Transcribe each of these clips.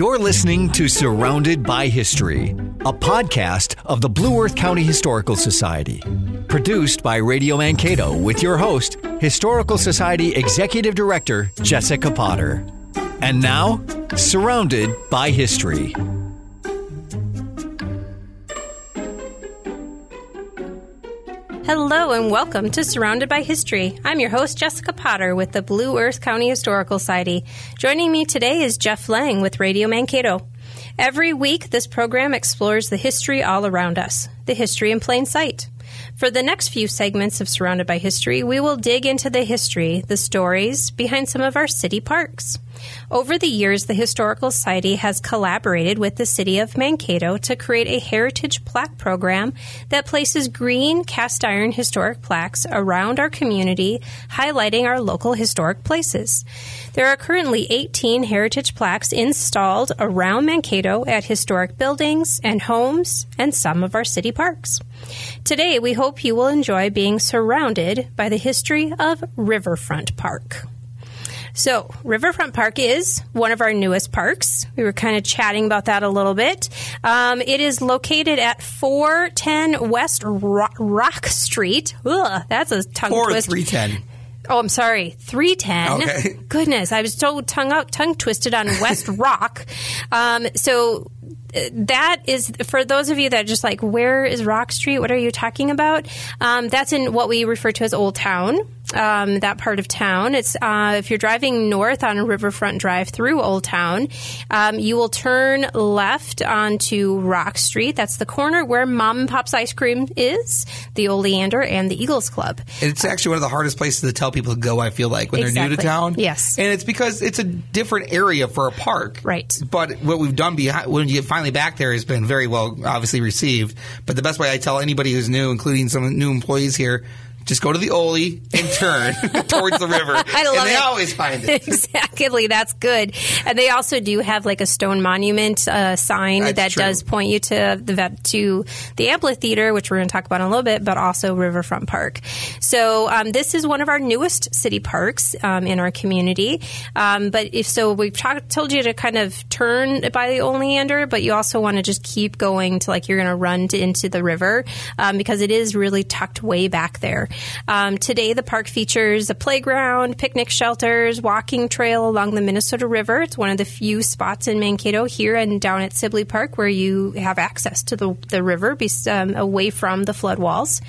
You're listening to Surrounded by History, a podcast of the Blue Earth County Historical Society. Produced by Radio Mankato with your host, Historical Society Executive Director Jessica Potter. And now, Surrounded by History. Hello and welcome to Surrounded by History. I'm your host, Jessica Potter with the Blue Earth County Historical Society. Joining me today is Jeff Lang with Radio Mankato. Every week, this program explores the history all around us, the history in plain sight. For the next few segments of Surrounded by History, we will dig into the history, the stories behind some of our city parks. Over the years, the Historical Society has collaborated with the City of Mankato to create a heritage plaque program that places green cast iron historic plaques around our community, highlighting our local historic places. There are currently 18 heritage plaques installed around Mankato at historic buildings and homes and some of our city parks. Today, we hope you will enjoy being surrounded by the history of Riverfront Park. So, Riverfront Park is one of our newest parks. We were kind of chatting about that a little bit. Um, it is located at 410 West Rock, Rock Street. Ugh, that's a tongue Or twist. 310. Oh, I'm sorry, 310. Okay. Goodness, I was so tongue out, tongue twisted on West Rock. Um, so uh, that is for those of you that are just like, where is Rock Street? What are you talking about? Um, that's in what we refer to as Old Town. Um, that part of town. It's uh, if you're driving north on Riverfront Drive through Old Town, um, you will turn left onto Rock Street. That's the corner where Mom and Pop's Ice Cream is, the Oleander, and the Eagles Club. It's actually one of the hardest places to tell people to go, I feel like, when they're new to town. Yes. And it's because it's a different area for a park. Right. But what we've done behind, when you get finally back there has been very well, obviously, received. But the best way I tell anybody who's new, including some new employees here, just go to the Ole and turn towards the river. I love and they it. always find it. exactly, that's good. And they also do have like a stone monument uh, sign That's that true. does point you to the vet- to the amphitheater, which we're going to talk about in a little bit, but also Riverfront Park. So um, this is one of our newest city parks um, in our community. Um, but if so, we've talked, told you to kind of turn by the Oleander, but you also want to just keep going to like you're going to run into the river um, because it is really tucked way back there. Um, today, the park features a playground, picnic shelters, walking trail along the Minnesota River. It's one of the few spots in Mankato here and down at Sibley Park where you have access to the, the river um, away from the flood walls.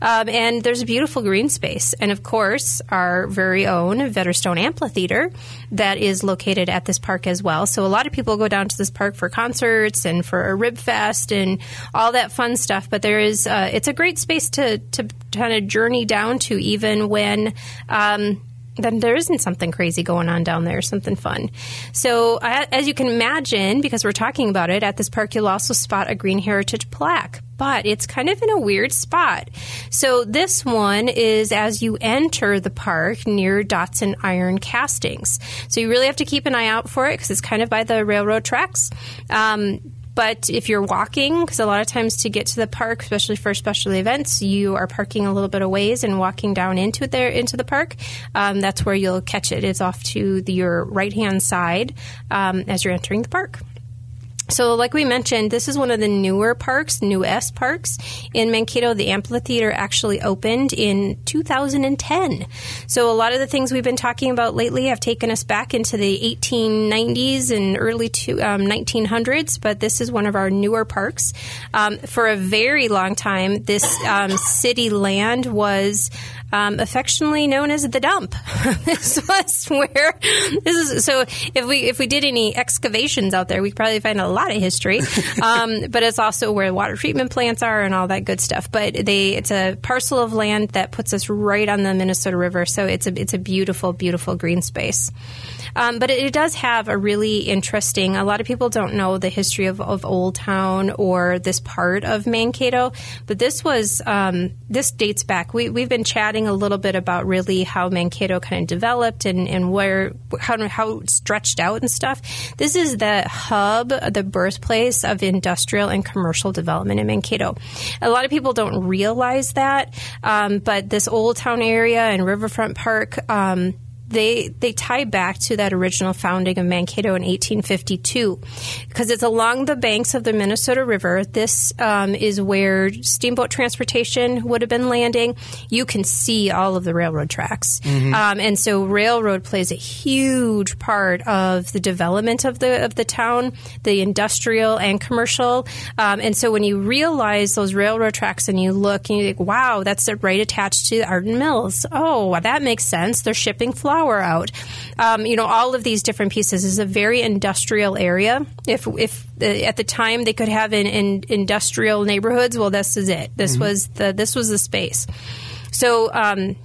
Um, and there's a beautiful green space. And of course, our very own Vetterstone Amphitheater that is located at this park as well. So a lot of people go down to this park for concerts and for a rib fest and all that fun stuff. But there is, uh, it's a great space to, to kind of journey down to even when, um, then there isn't something crazy going on down there, something fun. So, as you can imagine, because we're talking about it, at this park you'll also spot a green heritage plaque, but it's kind of in a weird spot. So, this one is as you enter the park near Dotson Iron Castings. So, you really have to keep an eye out for it because it's kind of by the railroad tracks. Um, but if you're walking, because a lot of times to get to the park, especially for special events, you are parking a little bit of ways and walking down into there into the park. Um, that's where you'll catch it. It's off to the, your right hand side um, as you're entering the park. So, like we mentioned, this is one of the newer parks, newest parks in Mankato. The amphitheater actually opened in 2010. So, a lot of the things we've been talking about lately have taken us back into the 1890s and early to, um, 1900s, but this is one of our newer parks. Um, for a very long time, this um, city land was um, affectionately known as the dump. this was where this is. So if we if we did any excavations out there, we probably find a lot of history. Um, but it's also where water treatment plants are and all that good stuff. But they it's a parcel of land that puts us right on the Minnesota River. So it's a it's a beautiful beautiful green space. Um, but it, it does have a really interesting. A lot of people don't know the history of, of Old Town or this part of Mankato, but this was um, this dates back. We we've been chatting a little bit about really how Mankato kind of developed and, and where how how it stretched out and stuff. This is the hub, the birthplace of industrial and commercial development in Mankato. A lot of people don't realize that, um, but this Old Town area and Riverfront Park. Um, they they tie back to that original founding of Mankato in 1852 because it's along the banks of the Minnesota River. This um, is where steamboat transportation would have been landing. You can see all of the railroad tracks, Mm-hmm. um, and so railroad plays a huge part of the development of the of the town, the industrial and commercial. Um, and so when you realize those railroad tracks and you look and you think, wow, that's right attached to Ardent Mills. Oh, that makes sense. They're shipping flour out. Um, you know, all of these different pieces is a very industrial area. If if uh, at the time they could have in, in industrial neighborhoods, well, this is it. This was the this was the space. So. Um,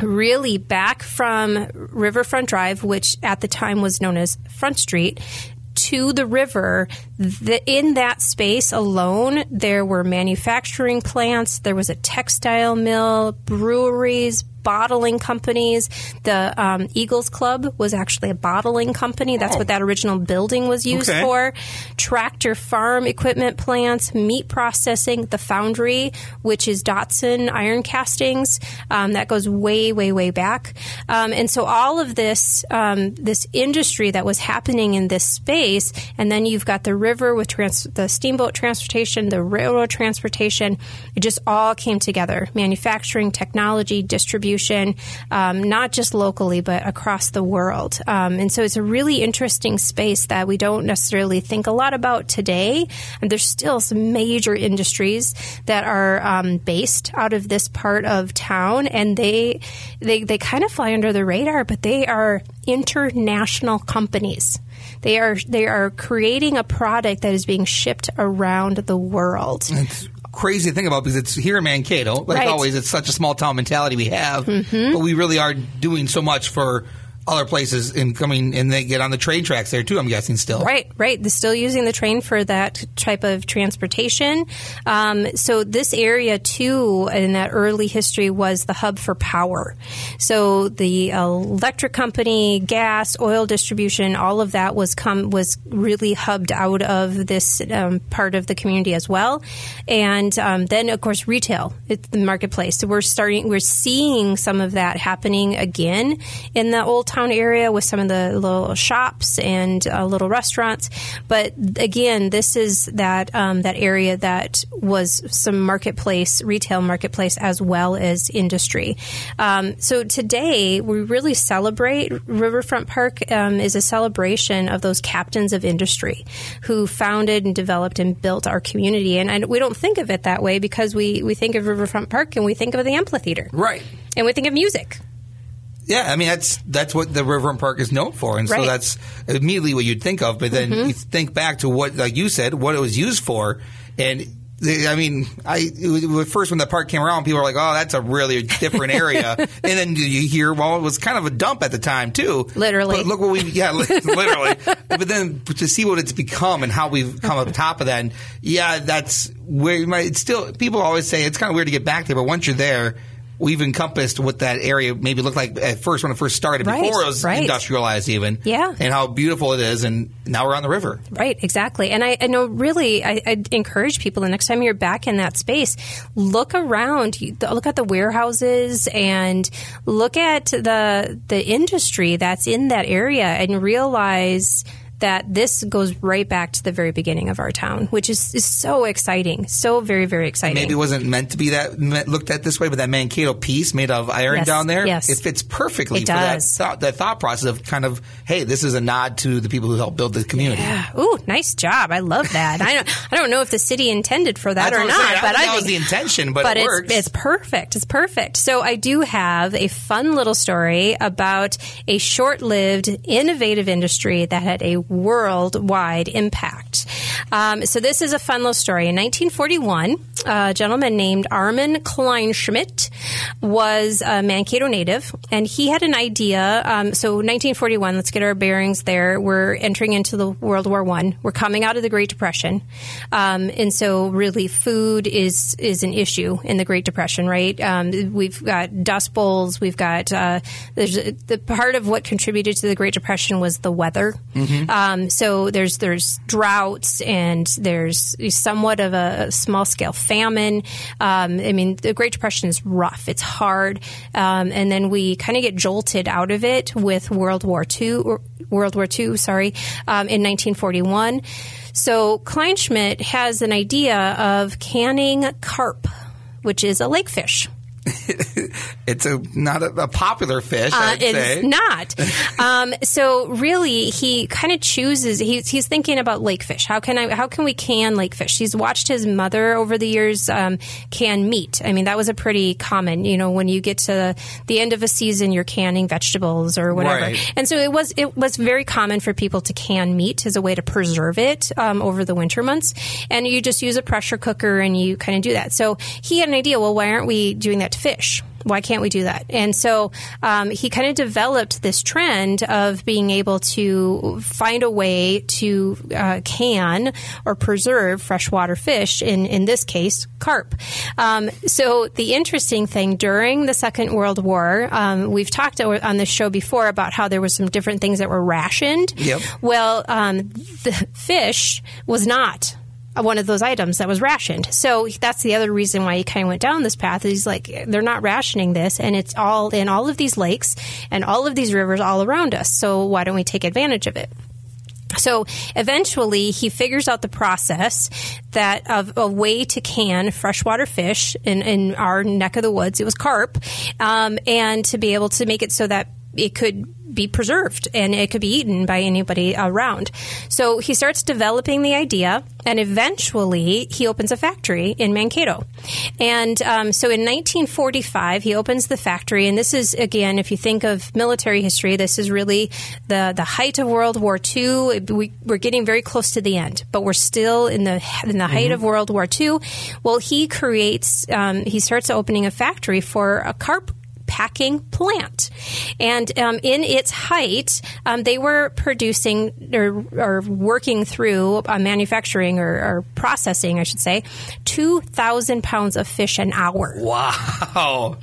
really back from Riverfront Drive, which at the time was known as Front Street, to the river. The, in that space alone, there were manufacturing plants, there was a textile mill, breweries, bottling companies. The um, Eagles Club was actually a bottling company. That's what that original building was used Okay. for. Tractor farm equipment plants, meat processing, the foundry, which is Dotson Iron Castings. Um, that goes way, way, way back. Um, and so all of this, um, this industry that was happening in this space, and then you've got the river with trans- the steamboat transportation, the railroad transportation. It just all came together. Manufacturing, technology, distribution, um, not just locally, but across the world. Um, and so it's a really interesting space that we don't necessarily think a lot about today. And there's still some major industries that are um, based out of this part of town, and they they they kind of fly under the radar, but they are international companies. They are they are creating a product that is being shipped around the world. It's crazy to think about because it's here in Mankato. Like Right. always, it's such a small town mentality we have, mm-hmm. but we really are doing so much for other places and coming and they get on the train tracks there too. I'm guessing still. Right, right. They're still using the train for that type of transportation. Um, so this area too, in that early history, was the hub for power. So the electric company, gas, oil distribution, all of that was come was really hubbed out of this um, part of the community as well. And um, then, of course, retail, it's the marketplace. So we're starting, we're seeing some of that happening again in the old town area with some of the little shops and uh, little restaurants. But again, this is that um, that area that was some marketplace, retail marketplace, as well as industry. Um, so today we really celebrate Riverfront Park um, is a celebration of those captains of industry who founded and developed and built our community. And, and we don't think of it that way because we we think of Riverfront Park and we think of the amphitheater Right. and we think of music. Yeah, I mean that's that's what the Riverfront Park is known for, and so that's immediately what you'd think of. But then Mm-hmm. you think back to what, like you said, what it was used for, and the- I mean, I it was- at first when the park came around, people were like, "Oh, that's a really different area," and then you hear, "Well, it was kind of a dump at the time too." Literally. But look what we, yeah, li- literally. but then to see what it's become and how we've come up top of that, and yeah, that's where you might. Still people always say it's kind of weird to get back there, but once you're there. We've encompassed what that area maybe looked like at first when it first started, Right, before it was right. industrialized, even. Yeah. And how beautiful it is, and now we're on the river. Right, exactly. And I, I know really, I, I encourage people the next time you're back in that space, look around, look at the warehouses and look at the the industry that's in that area and realize that this goes right back to the very beginning of our town, which is, is so exciting, so very, very exciting. Maybe it wasn't meant to be that looked at this way, but that Mankato piece made of iron Yes, down there, yes. it fits perfectly It for that thought, that thought process of kind of, hey, this is a nod to the people who helped build the community. Yeah. Ooh, nice job! I love that. I don't, I don't know if the city intended for that or not, saying. I but think that was the intention, but it it's, works. It's perfect. It's perfect. So I do have a fun little story about a short-lived, innovative industry that had a worldwide impact. Um, so this is a fun little story. In 1941, a gentleman named Armin Kleinschmidt was a Mankato native, and he had an idea. Um, so 1941, let's get our bearings there. We're entering into the World War One. We're coming out of the Great Depression, um, and so really food is is an issue in the Great Depression, right? Um, we've got dust bowls. We've got uh, the part of what contributed to the Great Depression was the weather. Um, Um, so there's there's droughts and there's somewhat of a small scale famine. Um, I mean, the Great Depression is rough. It's hard, um, and then we kind of get jolted out of it with World War II. World War II, sorry, um, in 1941. So Kleinschmidt has an idea of canning carp, which is a lake fish. it's a not a, a popular fish. Uh, it's say. not. um, so really, he kind of chooses. He's he's thinking about lake fish. How can I? How can we can lake fish? He's watched his mother over the years um, can meat. I mean, that was a pretty common. You know, when you get to the end of a season, you're canning vegetables or whatever. Right. And so it was it was very common for people to can meat as a way to preserve it um, over the winter months. And you just use a pressure cooker and you kind of do that. So he had an idea. Well, why aren't we doing that fish? Why can't we do that? And so um, he kind of developed this trend of being able to find a way to uh, can or preserve freshwater fish, in, in this case, carp. Um, so the interesting thing during the Second World War, um, we've talked on this show before about how there was some different things that were rationed. Yep. Well, um, the fish was not one of those items that was rationed. So that's the other reason why he kind of went down this path. He's like, they're not rationing this, and it's all in all of these lakes and all of these rivers all around us. So why don't we take advantage of it? So eventually, he figures out the process that of a way to can freshwater fish in, in our neck of the woods. It was carp, um, and to be able to make it so that it could be preserved and it could be eaten by anybody around. So he starts developing the idea, and eventually he opens a factory in Mankato. And um, so in 1945, he opens the factory, and this is again, if you think of military history, this is really the the height of World War II. We, are getting very close to the end, but we're still in the in the height mm-hmm. of World War II. Well, he creates, um, he starts opening a factory for a carp packing plant. And um, in its height, um, they were producing or, or working through uh, manufacturing or, or, processing, I should say, 2,000 pounds of fish an hour. Wow.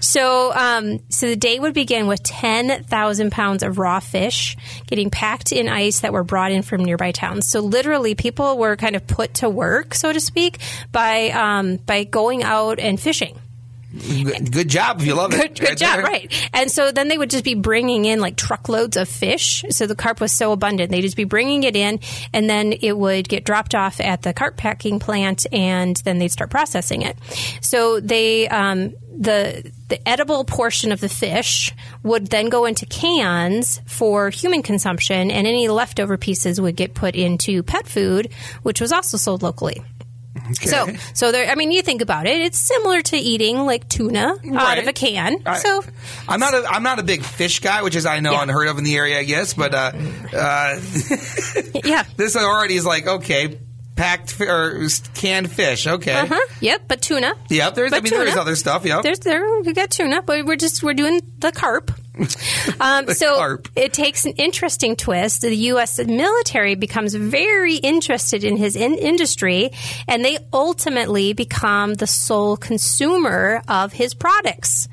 So, um, so the day would begin with 10,000 pounds of raw fish getting packed in ice that were brought in from nearby towns. So literally, people were kind of put to work, so to speak, by um, by going out and fishing. Good job if you love it. Good, good right job, there. right. And so then they would just be bringing in like truckloads of fish. So the carp was so abundant. They'd just be bringing it in and then it would get dropped off at the carp packing plant and then they'd start processing it. So they, um, the the edible portion of the fish would then go into cans for human consumption, and any leftover pieces would get put into pet food, which was also sold locally. Okay. So, so there. I mean, you think about it; it's similar to eating like tuna right. out of a can. I, so, I'm not a I'm not a big fish guy, which is I know yeah. unheard of in the area, I guess. But uh, uh, yeah, this already is like okay, packed or canned fish. Okay. Uh-huh. Yep, but tuna. Yep. There's. But I mean, tuna. there's other stuff. Yep. There's there. We got tuna, but we're just we're doing the carp. Um, so carp. it takes an interesting twist. The U.S. military becomes very interested in his in- industry, and they ultimately become the sole consumer of his products.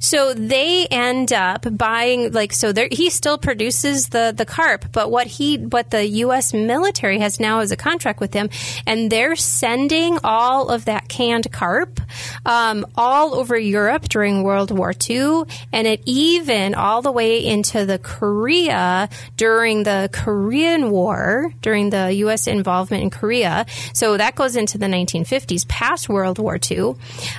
So they end up buying like so. He still produces the the carp, but what he what the U.S. military has now is a contract with him, and they're sending all of that canned carp um, all over Europe during World War II, and it even all the way into the Korea during the Korean War, during the U.S. involvement in Korea. So that goes into the 1950s, past World War II.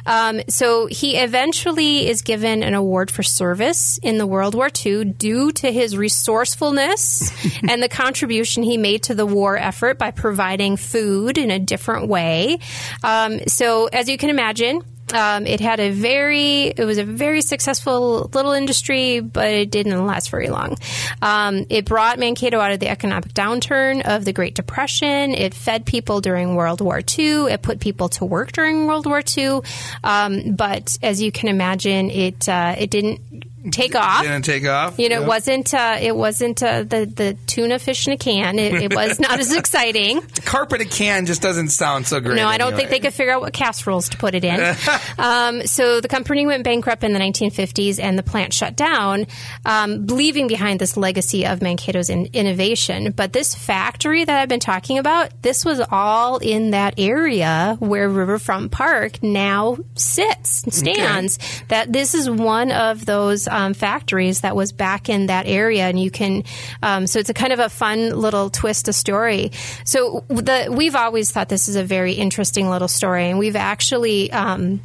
Um, so he eventually is given an award for service in the World War II due to his resourcefulness and the contribution he made to the war effort by providing food in a different way. Um, so, as you can imagine, um, it had a very, it was a very successful little industry, but it didn't last very long. Um, it brought Mankato out of the economic downturn of the Great Depression. It fed people during World War II. It put people to work during World War II. Um, but as you can imagine, it uh, it didn't take off. Didn't take off. You know, it wasn't uh, it wasn't uh, the the tuna fish in a can. It, it was not as exciting. Carp in a can just doesn't sound so great. No, I don't think they could figure out what casseroles to put it in. um, so the company went bankrupt in the 1950s, and the plant shut down, um, leaving behind this legacy of Mankato's in- innovation. But this factory that I've been talking about, this was all in that area where Riverfront Park now sits and stands. That this is one of those um, factories that was back in that area, and you can. Um, so it's a kind of a fun little twist of story. So the we've always thought this is a very interesting little story, and we've actually. Um,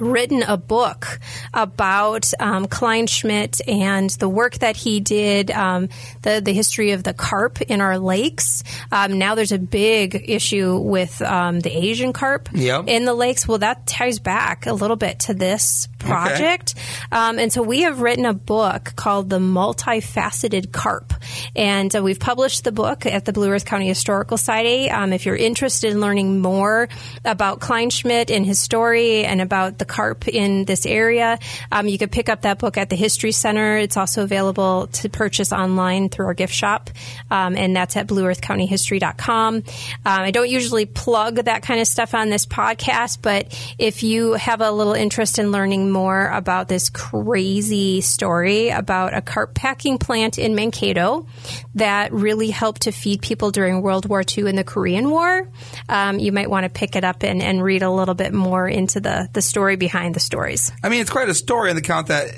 written a book about um, Kleinschmidt and the work that he did, um, the the history of the carp in our lakes. Um, now there's a big issue with um, the Asian carp Yep. in the lakes. Well, that ties back a little bit to this project, um, and so we have written a book called "The Multifaceted Carp," and uh, we've published the book at the Blue Earth County Historical Society. Um, if you're interested in learning more about Kleinschmidt and his story and about the carp in this area, um, you could pick up that book at the History Center. It's also available to purchase online through our gift shop, um, and that's at blueearthcountyhistory.com. Um, I don't usually plug that kind of stuff on this podcast, but if you have a little interest in learning more about this crazy story about a carp packing plant in Mankato that really helped to feed people during World War II and the Korean War, um, you might want to pick it up and, and read a little bit more into the, the story behind the stories. I mean, it's quite a story on the count that,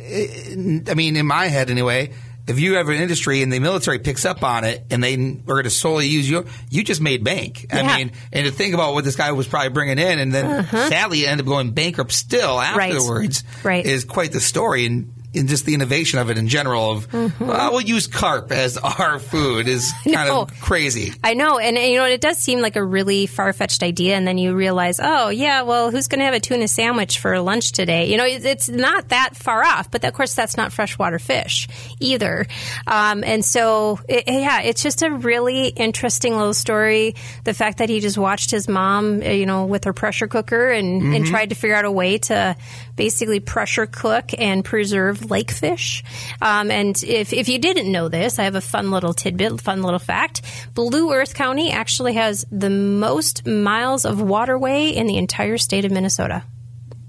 I mean, in my head anyway, if you have an industry and the military picks up on it and they are going to solely use you, you just made bank. I Yeah. mean, and to think about what this guy was probably bringing in and then sadly ended up going bankrupt still Uh-huh. Right. afterwards Right. is quite the story. And, and just the innovation of it in general of, well, we'll use carp as our food is kind Mm-hmm. No. of crazy. I know, and, and, you know, it does seem like a really far fetched idea, and then you realize, oh yeah, well, who's going to have a tuna sandwich for lunch today? You know, it, it's not that far off, but of course, that's not freshwater fish either. Um, and so, it, yeah, it's just a really interesting little story. The fact that he just watched his mom, uh, you know, with her pressure cooker and, and tried to figure out a way to basically pressure cook and preserve lake fish. Um, and if, if you didn't know this, I have a fun little tidbit, fun little fact. Blue Earth County actually has the most miles of waterway in the entire state of Minnesota.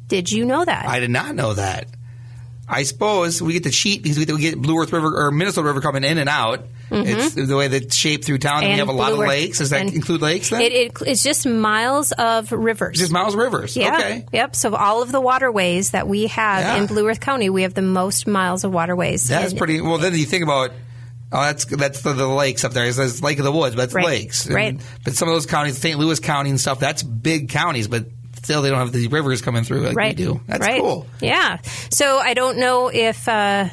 Did you know that? I did not know that. I suppose we get to cheat because we we get Blue Earth River or Minnesota River coming in and out. It's the way that's shaped through town. And, we Mm-hmm. Have a lot of Earth- lakes. Does that and include lakes then? It, it, it's just miles of rivers. Just Miles Rivers. yeah. Okay. Yep. So all of the waterways that we have Yeah. in Blue Earth County, we have the most miles of waterways. That's in- pretty. Well, then you think about. Oh, that's that's the, the lakes up there. It's, it's Lake of the Woods, but that's Right. lakes. And- Right. But some of those counties, St. Louis County and stuff, that's big counties, but still they don't have these rivers coming through like right. we do. That's right. cool. Yeah. So I don't know if uh,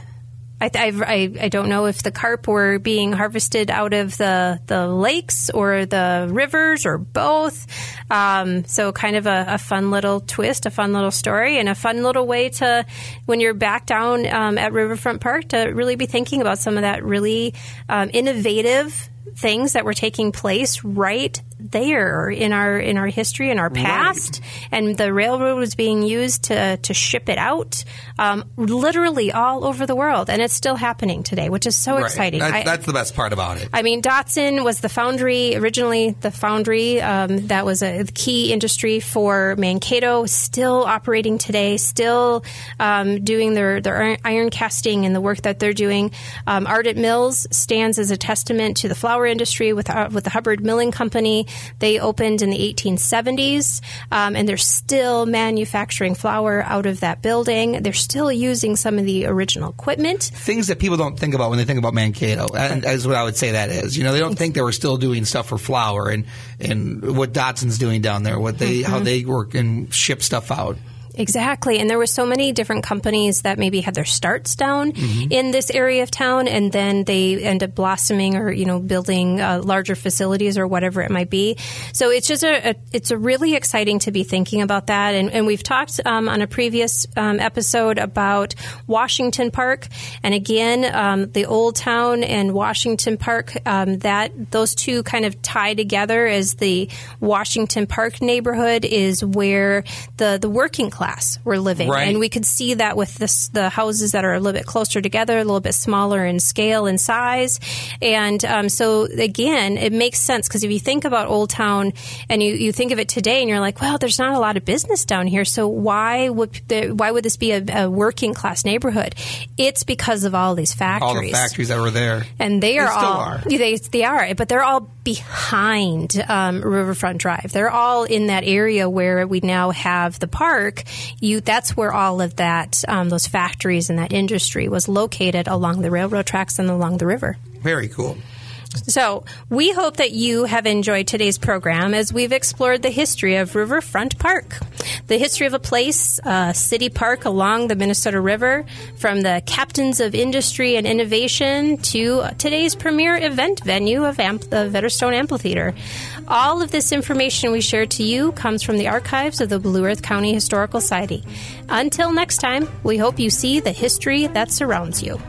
I, I, I I don't know if the carp were being harvested out of the the lakes or the rivers or both. Um, so kind of a, a fun little twist, a fun little story, and a fun little way to when you're back down um, at Riverfront Park to really be thinking about some of that really um, innovative things that were taking place right there in our in our history in our past and the railroad was being used to to ship it out um, literally all over the world and it's still happening today which is so Right. exciting That's, I- that's the best part about it. I mean, Dotson was the foundry, originally the foundry. Um, that was a key industry for Mankato, still operating today, still um, doing their, their iron- iron casting and the work that they're doing. Um, Ardent Mills stands as a testament to the flour industry with, uh, with the Hubbard Milling Company. They opened in the 1870s, um, and they're still manufacturing flour out of that building. They're still using some of the original equipment. things that people don't think about when they think about Mankato. And is what I would say that is. You know, they don't think they were still doing stuff for flour and and what Dotson's doing down there, what they Mm-hmm. how they work and ship stuff out. Exactly. And there were so many different companies that maybe had their starts down in this area of town and then they end up blossoming or, you know, building uh, larger facilities or whatever it might be. So it's just a, a it's a really exciting to be thinking about that. And, and we've talked um, on a previous um, episode about Washington Park. And again, um, the Old Town and Washington Park, um, that those two kind of tie together as the Washington Park neighborhood is where the, the working class class were living, Right. and we could see that with this, the houses that are a little bit closer together, a little bit smaller in scale and size, and um, so again, it makes sense because if you think about Old Town and you, you think of it today, and you're like, well, there's not a lot of business down here, so why would the, why would this be a, a working class neighborhood? It's because of all these factories All the factories that were there. and they are still all are. they they are, but they're all behind um, Riverfront Drive. They're all in that area where we now have the park. You that's where all of that um, those factories and that industry was located along the railroad tracks and along the river. Very cool. So, we hope that you have enjoyed today's program as we've explored the history of Riverfront Park, the history of a place, a city park along the Minnesota River, from the captains of industry and innovation to today's premier event venue of Amp- the Vetterstone Amphitheater. All of this information we share to you comes from the archives of the Blue Earth County Historical Society. Until next time, we hope you see the history that surrounds you.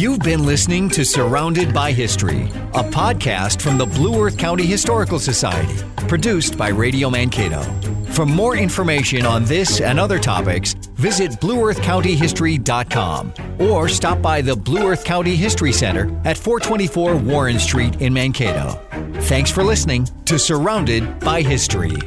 You've been listening to Surrounded by History, a podcast from the Blue Earth County Historical Society, produced by Radio Mankato. For more information on this and other topics, visit blueearthcountyhistory.com or stop by the Blue Earth County History Center at 424 Warren Street in Mankato. Thanks for listening to Surrounded by History.